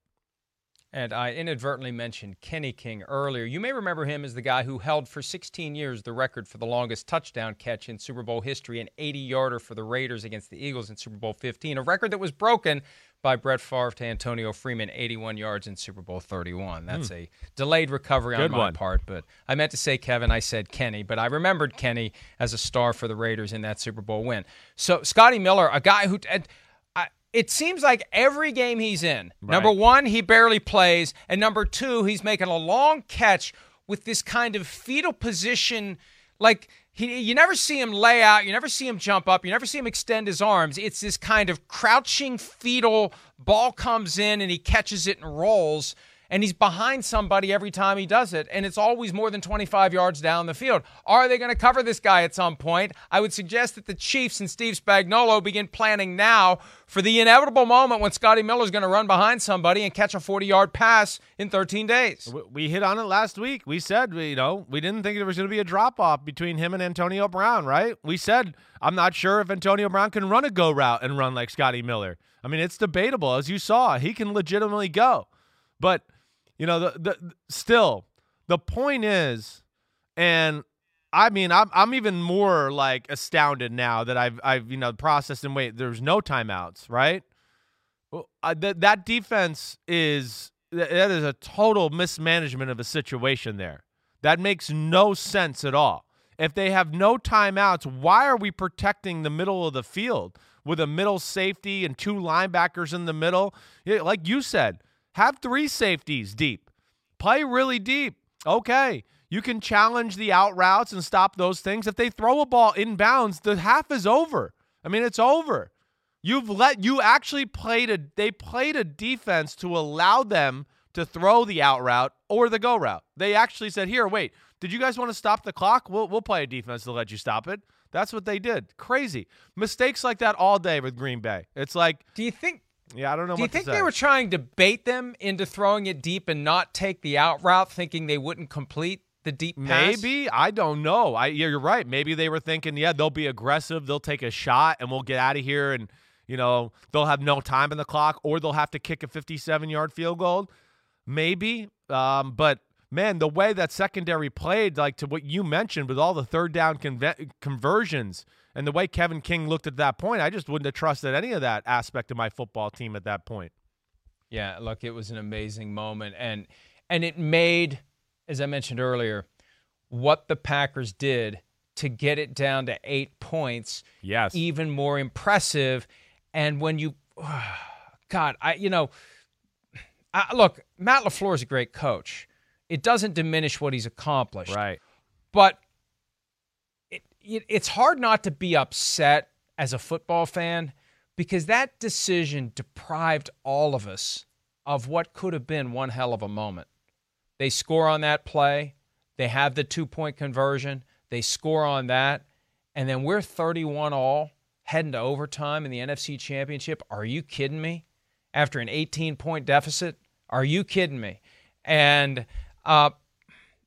And I inadvertently mentioned Kenny King earlier. You may remember him as the guy who held for 16 years the record for the longest touchdown catch in Super Bowl history, an 80 yarder for the Raiders against the Eagles in Super Bowl 15, a record that was broken by Brett Favre to Antonio Freeman, 81 yards in Super Bowl 31. That's a delayed recovery on Hmm. My one. part, but I meant to say Kevin, I said Kenny, but I remembered Kenny as a star for the Raiders in that Super Bowl win. So Scotty Miller, a guy who. It seems like every game he's in, number one, he barely plays, and number two, he's making a long catch with this kind of fetal position. Like he, you never see him lay out, you never see him jump up, you never see him extend his arms. It's this kind of crouching fetal ball comes in and he catches it and rolls. And he's behind somebody every time he does it, and it's always more than 25 yards down the field. Are they going to cover this guy at some point? I would suggest that the Chiefs and Steve Spagnuolo begin planning now for the inevitable moment when Scotty Miller is going to run behind somebody and catch a 40 yard pass in 13 days. We hit on it last week. We said, you know, we didn't think there was going to be a drop off between him and Antonio Brown, right? We said, I'm not sure if Antonio Brown can run a go route and run like Scotty Miller. I mean, it's debatable. As you saw, he can legitimately go. But, you know, the, the still, the point is, and I mean, I'm I'm even more like astounded now that I've I've you know processed and wait. There's no timeouts, right? Well, that that defense is that is a total mismanagement of a situation there. That makes no sense at all. If they have no timeouts, why are we protecting the middle of the field with a middle safety and two linebackers in the middle? Like you said, have three safeties deep. Play really deep. Okay. You can challenge the out routes and stop those things. If they throw a ball inbounds, the half is over. I mean, it's over. You've let you actually played a they played a defense to allow them to throw the out route or the go route. They actually said, "Here, wait. Did you guys want to stop the clock? We'll we'll play a defense to let you stop it." That's what they did. Crazy mistakes like that all day with Green Bay. It's like, do you think? Yeah, I don't know. Do you think they were trying to bait them into throwing it deep and not take the out route, thinking they wouldn't complete the deep pass? Maybe I don't know. I yeah, you're right. Maybe they were thinking, yeah, they'll be aggressive, they'll take a shot, and we'll get out of here, and you know they'll have no time in the clock, or they'll have to kick a 57 yard field goal. Maybe, um, but man, the way that secondary played, like to what you mentioned, with all the third down conve- conversions and the way Kevin King looked at that point, I just wouldn't have trusted any of that aspect of my football team at that point. Yeah, look, it was an amazing moment, and and it made, as I mentioned earlier, what the Packers did to get it down to eight points. Yes, even more impressive. And when you, *sighs* God, I you know, I, look, Matt LaFleur is a great coach it doesn't diminish what he's accomplished. Right. But it's hard not to be upset as a football fan because that decision deprived all of us of what could have been one hell of a moment. They score on that play, they have the two point conversion, they score on that, and then we're 31 all heading to overtime in the NFC Championship. Are you kidding me? After an 18 point deficit? Are you kidding me? And uh,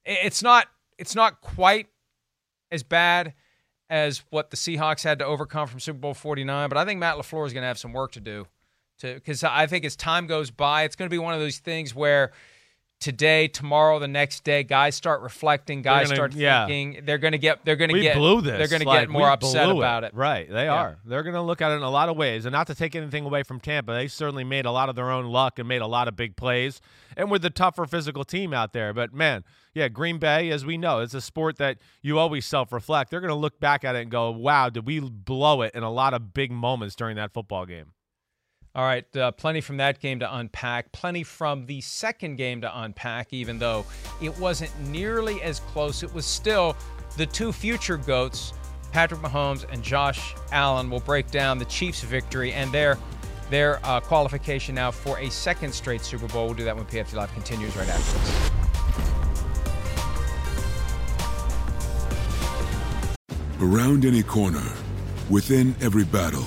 it's not it's not quite as bad as what the Seahawks had to overcome from Super Bowl 49, but I think Matt LaFleur is going to have some work to do to because I think as time goes by, it's going to be one of those things where today, tomorrow, the next day, guys start reflecting, guys gonna, start yeah. thinking. They're going to get they're going to we get blew this. They're going to like, get more upset about it. Right, they Yeah. are. They're going to look at it in a lot of ways, and not to take anything away from Tampa, they certainly made a lot of their own luck and made a lot of big plays, and with the tougher physical team out there. But man, yeah, Green Bay, as we know, it's a sport that you always self-reflect. They're going to look back at it and go, "Wow, did we blow it in a lot of big moments during that football game?" All right, uh, plenty from that game to unpack, plenty from the second game to unpack, even though it wasn't nearly as close. It was still the two future GOATs, Patrick Mahomes and Josh Allen, will break down the Chiefs' victory and their their uh, qualification now for a second straight Super Bowl. We'll do that when PFT Live continues right after this. Around any corner, within every battle,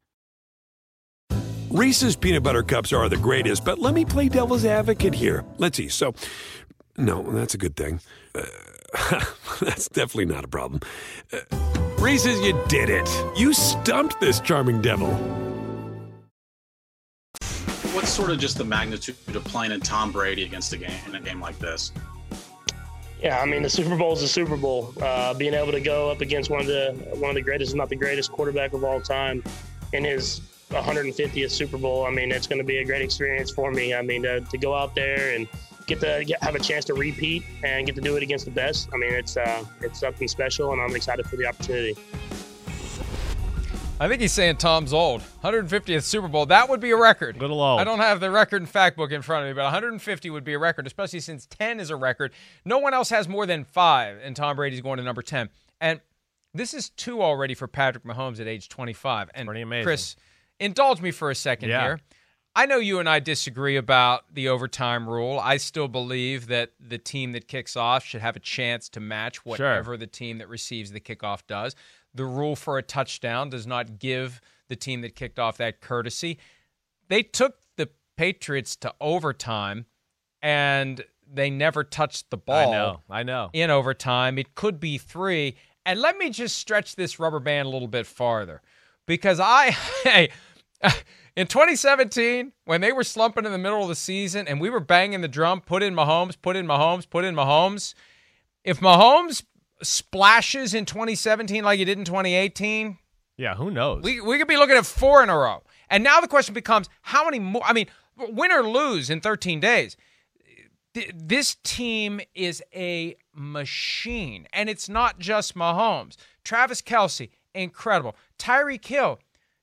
Reese's peanut butter cups are the greatest, but let me play devil's advocate here. Let's see. So, no, that's a good thing. Uh, *laughs* that's definitely not a problem. Uh, Reese's, you did it. You stumped this charming devil. What's sort of just the magnitude of playing a Tom Brady against a game in a game like this? Yeah, I mean the Super Bowl is the Super Bowl. Uh, being able to go up against one of the one of the greatest, if not the greatest, quarterback of all time in his 150th Super Bowl. I mean, it's going to be a great experience for me. I mean, to, to go out there and get to get, have a chance to repeat and get to do it against the best. I mean, it's uh, it's something special, and I'm excited for the opportunity. I think he's saying Tom's old. 150th Super Bowl. That would be a record. Little old. I don't have the record and fact book in front of me, but 150 would be a record, especially since 10 is a record. No one else has more than five, and Tom Brady's going to number 10. And this is two already for Patrick Mahomes at age 25. And Pretty amazing. Chris, indulge me for a second Yeah. here. I know you and I disagree about the overtime rule. I still believe that the team that kicks off should have a chance to match whatever the team that receives the kickoff does. The rule for a touchdown does not give the team that kicked off that courtesy. They took the Patriots to overtime and they never touched the ball I know. I know. in overtime. It could be three. And let me just stretch this rubber band a little bit farther because I, *laughs* hey, *laughs* in 2017, when they were slumping in the middle of the season and we were banging the drum, put in Mahomes, put in Mahomes, put in Mahomes. If Mahomes splashes in 2017 like he did in 2018, Yeah, who knows? we, we could be looking at four in a row. And now the question becomes how many more? I mean, win or lose in 13 days. This team is a machine, and it's not just Mahomes. Travis Kelce, incredible. Tyreek Hill,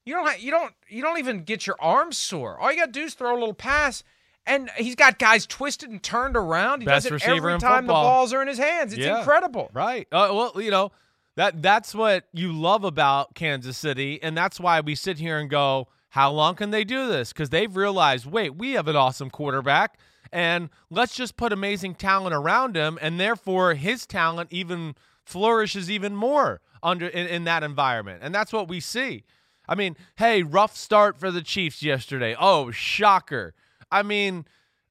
you don't ha- you don't you don't even get your arms sore. All you got to do is throw a little pass, and he's got guys twisted and turned around. He Best does it every time the balls are in his hands. It's Yeah. incredible. Right. Uh, well, you know, that that's what you love about Kansas City, and that's why we sit here and go, how long can they do this? Because they've realized, wait, we have an awesome quarterback, and let's just put amazing talent around him, and therefore his talent even flourishes even more under in, in that environment, and that's what we see. I mean, hey, rough start for the Chiefs yesterday. Oh, shocker. I mean,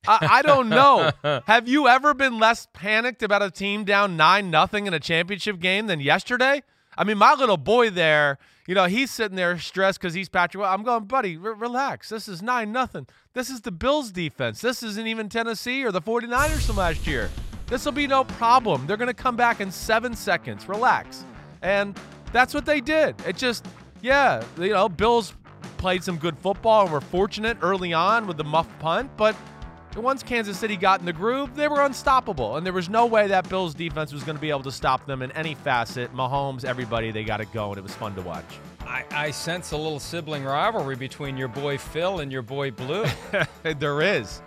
I, I don't know. *laughs* Have you ever been less panicked about a team down nine nothing in a championship game than yesterday? I mean, my little boy there, you know, he's sitting there stressed because he's Patrick. Well, I'm going, buddy, re- relax. This is nine nothing. This is the Bills defense. This isn't even Tennessee or the 49ers from last year. This will be no problem. They're going to come back in seven seconds. Relax. And that's what they did. It just, yeah, you know, Bills played some good football and were fortunate early on with the muff punt, but once Kansas City got in the groove, they were unstoppable. And there was no way that Bills defense was going to be able to stop them in any facet. Mahomes, everybody, they got it going. It was fun to watch. I, I sense a little sibling rivalry between your boy Phil and your boy Blue. *laughs* there is.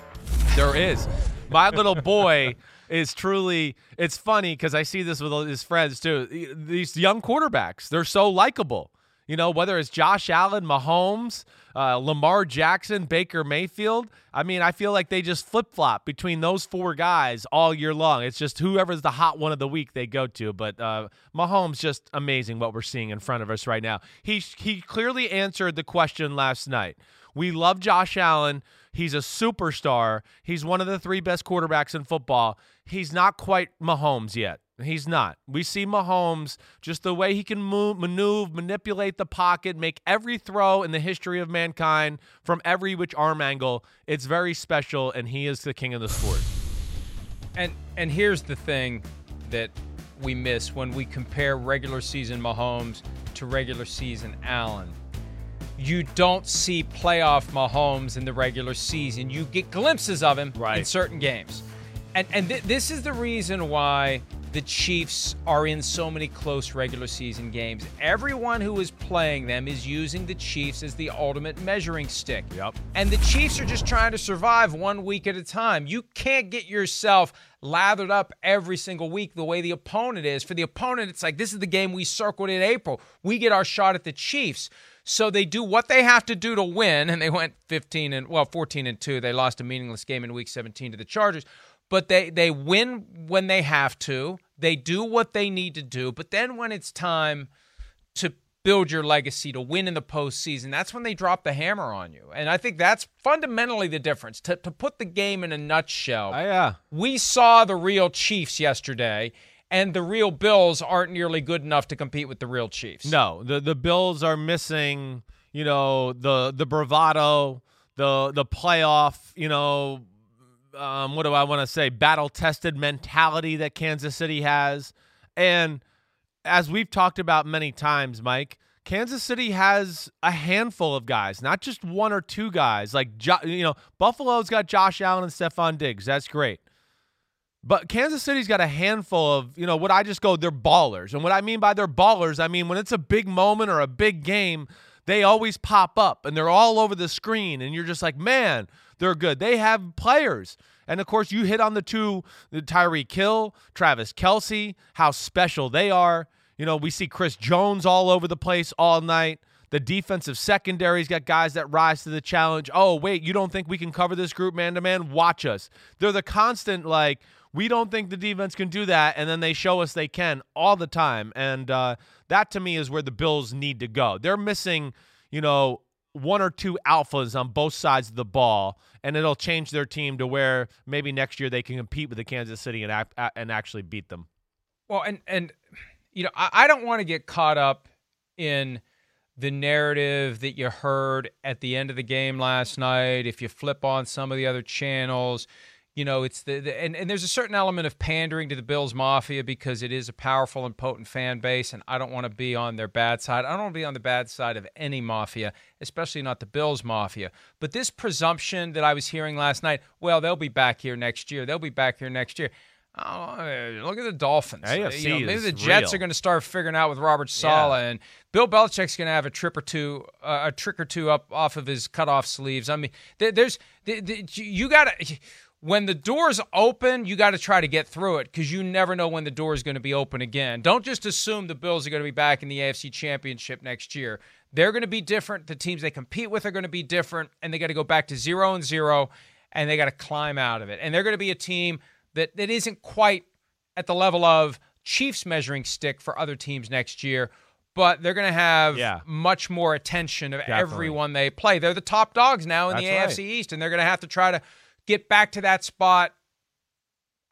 There is. My little boy is truly it's funny because I see this with his friends too. These young quarterbacks, they're so likable. You know, whether it's Josh Allen, Mahomes, uh, Lamar Jackson, Baker Mayfield. I mean, I feel like they just flip flop between those four guys all year long. It's just whoever's the hot one of the week they go to. But uh, Mahomes, just amazing what we're seeing in front of us right now. He he clearly answered the question last night. We love Josh Allen. He's a superstar. He's one of the three best quarterbacks in football. He's not quite Mahomes yet. He's not. We see Mahomes just the way he can move, maneuver, manipulate the pocket, make every throw in the history of mankind from every which arm angle. It's very special, and he is the king of the sport. And and here's the thing that we miss when we compare regular season Mahomes to regular season Allen. You don't see playoff Mahomes in the regular season. You get glimpses of him in certain games. And and th- this is the reason why the Chiefs are in so many close regular season games. Everyone who is playing them is using the Chiefs as the ultimate measuring stick. Yep. And the Chiefs are just trying to survive one week at a time. You can't get yourself lathered up every single week the way the opponent is. For the opponent, it's like this is the game we circled in April. We get our shot at the Chiefs. So they do what they have to do to win, and they went 15 and well, 14 and 2. They lost a meaningless game in week 17 to the Chargers. But they they win when they have to. They do what they need to do. But then when it's time to build your legacy, to win in the postseason, that's when they drop the hammer on you. And I think that's fundamentally the difference. To, to put the game in a nutshell, oh, yeah. we saw the real Chiefs yesterday, and the real Bills aren't nearly good enough to compete with the real Chiefs. No, the the Bills are missing, you know, the the bravado, the the playoff, you know, um, what do I want to say? Battle tested mentality that Kansas City has, and as we've talked about many times, Mike. Kansas City has a handful of guys, not just one or two guys. Like you know, Buffalo's got Josh Allen and Stefon Diggs. That's great. But Kansas City's got a handful of, you know, what I just go, they're ballers. And what I mean by they're ballers, I mean when it's a big moment or a big game, they always pop up and they're all over the screen, and you're just like, man, they're good. They have players. And of course, you hit on the two, the Tyreek Hill, Travis Kelce, how special they are. You know, we see Chris Jones all over the place all night. The defensive secondary's got guys that rise to the challenge. Oh, wait, you don't think we can cover this group man to man? Watch us. They're the constant, like, we don't think the defense can do that. And then they show us they can all the time. And uh, that to me is where the Bills need to go. They're missing, you know, one or two alphas on both sides of the ball, and it'll change their team to where maybe next year they can compete with the Kansas City and act, and actually beat them. Well, and and you know, I, I don't want to get caught up in the narrative that you heard at the end of the game last night. If you flip on some of the other channels, you know, it's the, the, and, and there's a certain element of pandering to the Bills Mafia because it is a powerful and potent fan base, and I don't want to be on their bad side. I don't want to be on the bad side of any mafia, especially not the Bills Mafia. But this presumption that I was hearing last night, well, they'll be back here next year. They'll be back here next year. Oh, look at the Dolphins. AFC you know, maybe the Jets real. are going to start figuring out with Robert Saleh, and Bill Belichick's going to have a trip or two, uh, a trick or two up off of his cutoff sleeves. I mean, there, there's the, the, you got to when the doors open, you got to try to get through it because you never know when the door is going to be open again. Don't just assume the Bills are going to be back in the AFC Championship next year. They're going to be different. The teams they compete with are going to be different, and they got to go back to zero and zero, and they got to climb out of it. And they're going to be a team that that isn't quite at the level of Chiefs measuring stick for other teams next year. But they're going to have Yeah. much more attention of Definitely. everyone they play. They're the top dogs now in the AFC right. East, and they're going to have to try to get back to that spot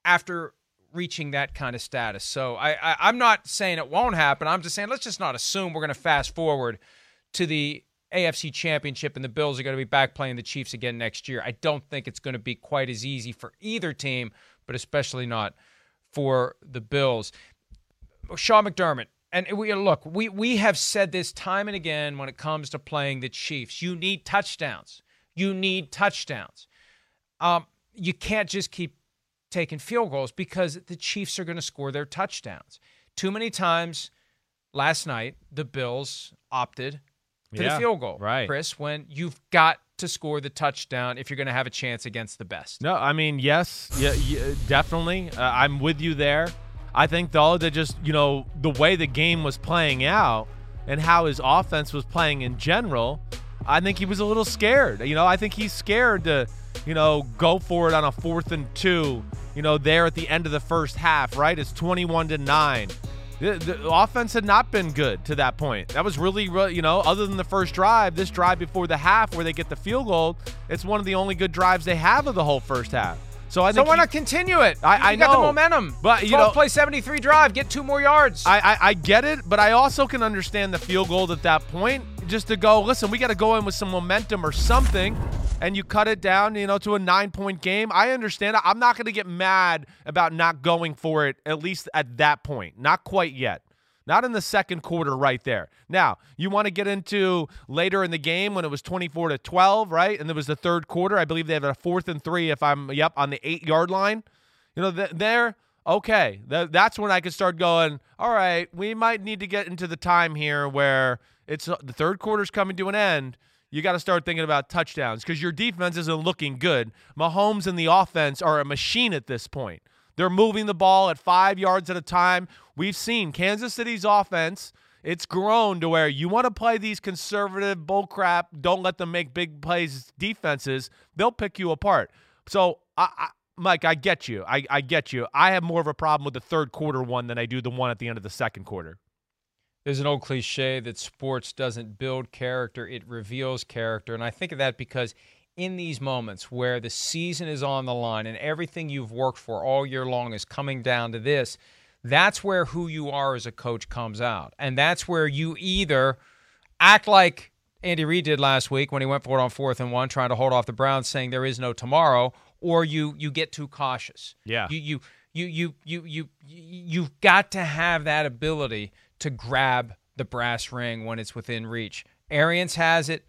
after reaching that kind of status. So I, I I'm not saying it won't happen. I'm just saying let's just not assume we're going to fast forward to the AFC Championship and the Bills are going to be back playing the Chiefs again next year. I don't think it's going to be quite as easy for either team, but especially not for the Bills. Sean McDermott. And we look, we we have said this time and again when it comes to playing the Chiefs. You need touchdowns. You need touchdowns. Um, you can't just keep taking field goals because the Chiefs are going to score their touchdowns. Too many times last night, the Bills opted for Yeah, the field goal, right. Chris, when you've got to score the touchdown if you're going to have a chance against the best. No, I mean, yes, yeah, yeah definitely. Uh, I'm with you there. I think though that just you know the way the game was playing out and how his offense was playing in general, I think he was a little scared. You know, I think he's scared to you know go for it on a fourth and two. You know, there at the end of the first half, right? It's 21 to nine. The, the offense had not been good to that point. That was really, re- you know, other than the first drive, this drive before the half where they get the field goal, it's one of the only good drives they have of the whole first half. So I think. So why he- not continue it? I- you I got the momentum. But, you know- play 73 drive, get two more yards. I, I I get it, but I also can understand the field goal at that point. Just to go, listen, we got to go in with some momentum or something, and you cut it down, you know, to a nine-point game. I understand. I'm not going to get mad about not going for it, at least at that point. Not quite yet. Not in the second quarter, right there. Now, you want to get into later in the game when it was 24 to 12, right? And there was the third quarter. I believe they had a fourth and three, if I'm, yep, on the eight yard line. You know, th- there, okay, th- that's when I could start going, all right, we might need to get into the time here where it's uh, the third quarter's coming to an end. You got to start thinking about touchdowns because your defense isn't looking good. Mahomes and the offense are a machine at this point. They're moving the ball at five yards at a time. We've seen Kansas City's offense. It's grown to where you want to play these conservative bullcrap, don't let them make big plays defenses. They'll pick you apart. So, I, I, Mike, I get you. I, I get you. I have more of a problem with the third quarter one than I do the one at the end of the second quarter. There's an old cliche that sports doesn't build character, it reveals character. And I think of that because in these moments where the season is on the line and everything you've worked for all year long is coming down to this, that's where who you are as a coach comes out. And that's where you either act like Andy Reid did last week when he went for it on fourth and one, trying to hold off the Browns, saying there is no tomorrow, or you you get too cautious. Yeah. You you you you you you you've got to have that ability to grab the brass ring when it's within reach. Arians has it,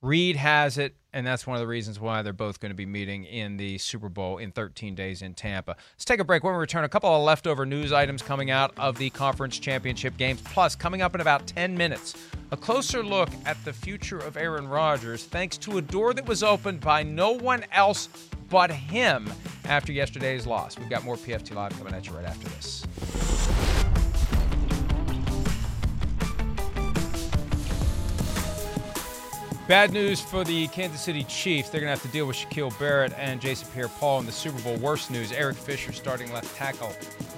Reid has it, and that's one of the reasons why they're both going to be meeting in the Super Bowl in 13 days in Tampa. Let's take a break. When we return, a couple of leftover news items coming out of the conference championship games. Plus, coming up in about 10 minutes, A closer look at the future of Aaron Rodgers thanks to a door that was opened by no one else but him after yesterday's loss. We've got more PFT Live coming at you right after this. Bad news for the Kansas City Chiefs. They're going to have to deal with Shaquille Barrett and Jason Pierre Paul in the Super Bowl. Worst news Eric Fisher, starting left tackle,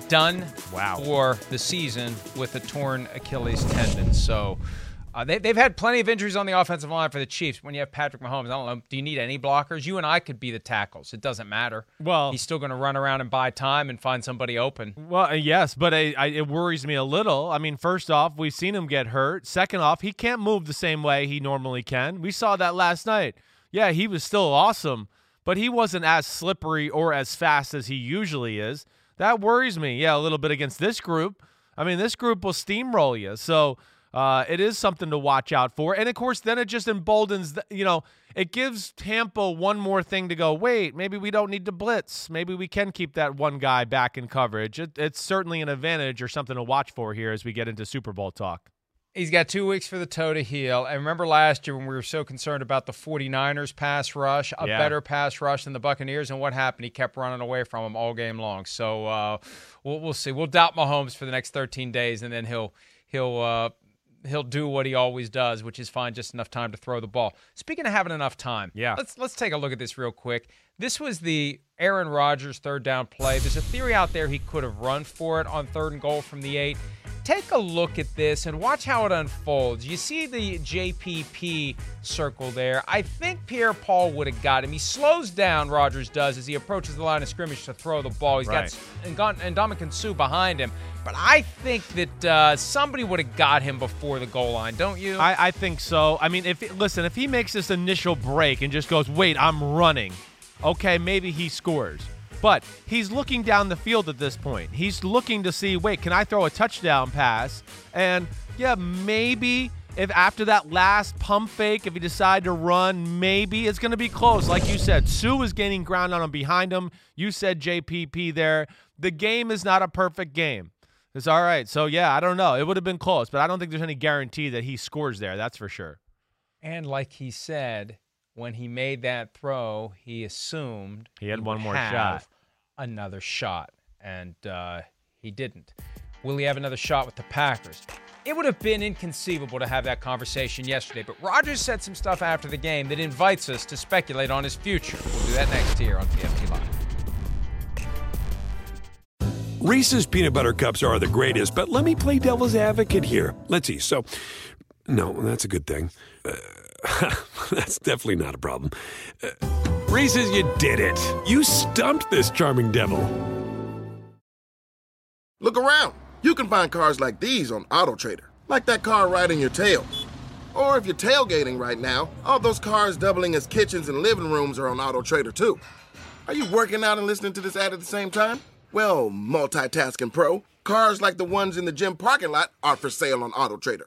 done wow. for the season with a torn Achilles tendon. So uh, they, have had plenty of injuries on the offensive line for the Chiefs. When you have Patrick Mahomes, I don't know. Do you need any blockers? You and I could be the tackles. It doesn't matter. Well, he's still going to run around and buy time and find somebody open. Well, uh, yes, but I, I, it worries me a little. I mean, first off, we've seen him get hurt. Second off, he can't move the same way he normally can. We saw that last night. Yeah, he was still awesome, but he wasn't as slippery or as fast as he usually is. That worries me. Yeah, a little bit against this group. I mean, this group will steamroll you. So uh, it is something to watch out for. And of course, then it just emboldens, the, you know, it gives Tampa one more thing to go, wait, maybe we don't need to blitz. Maybe we can keep that one guy back in coverage. It, it's certainly an advantage or something to watch for here as we get into Super Bowl talk. He's got two weeks for the toe to heal. And remember last year when we were so concerned about the 49ers pass rush, a Yeah. better pass rush than the Buccaneers, and what happened? He kept running away from them all game long. So uh, we'll, we'll see. We'll doubt Mahomes for the next 13 days, and then he'll he'll uh, he'll do what he always does, which is find just enough time to throw the ball. Speaking of having enough time, Yeah. let's let's take a look at this real quick. This was the Aaron Rodgers third down play. There's a theory out there he could have run for it on third and goal from the eight. Take a look at this and watch how it unfolds. You see the JPP circle there. I think Pierre Paul would have got him. He slows down, Rodgers does, as he approaches the line of scrimmage to throw the ball. He's Right. got and Ndamukong Suh behind him. But I think that uh, somebody would have got him before the goal line, don't you? I, I think so. I mean, if listen, if he makes this initial break and just goes, "Wait, I'm running," okay, maybe he scores. But he's looking down the field at this point. He's looking to see, wait, can I throw a touchdown pass? And yeah, maybe if after that last pump fake, if he decide to run, maybe it's going to be close. Like you said, Suh is gaining ground on him behind him. You said JPP there. The game is not a perfect game. It's all right. So yeah, I don't know. It would have been close, but I don't think there's any guarantee that he scores there. That's for sure. And like he said, when he made that throw, he assumed He had one would more shot. another shot, and uh, he didn't. Will he have another shot with the Packers? It would have been inconceivable to have that conversation yesterday, but Rodgers said some stuff after the game that invites us to speculate on his future. We'll do that next here on PFT Live. Reese's peanut butter cups are the greatest, but let me play devil's advocate here. Let's see. So, no, that's a good thing. Uh, *laughs* that's definitely not a problem. Uh, Reese's, you did it. You stumped this charming devil. Look around. You can find cars like these on AutoTrader, like that car right in your tail. Or if you're tailgating right now, all those cars doubling as kitchens and living rooms are on AutoTrader too. Are you working out and listening to this ad at the same time? Well, multitasking pro, cars like the ones in the gym parking lot are for sale on AutoTrader.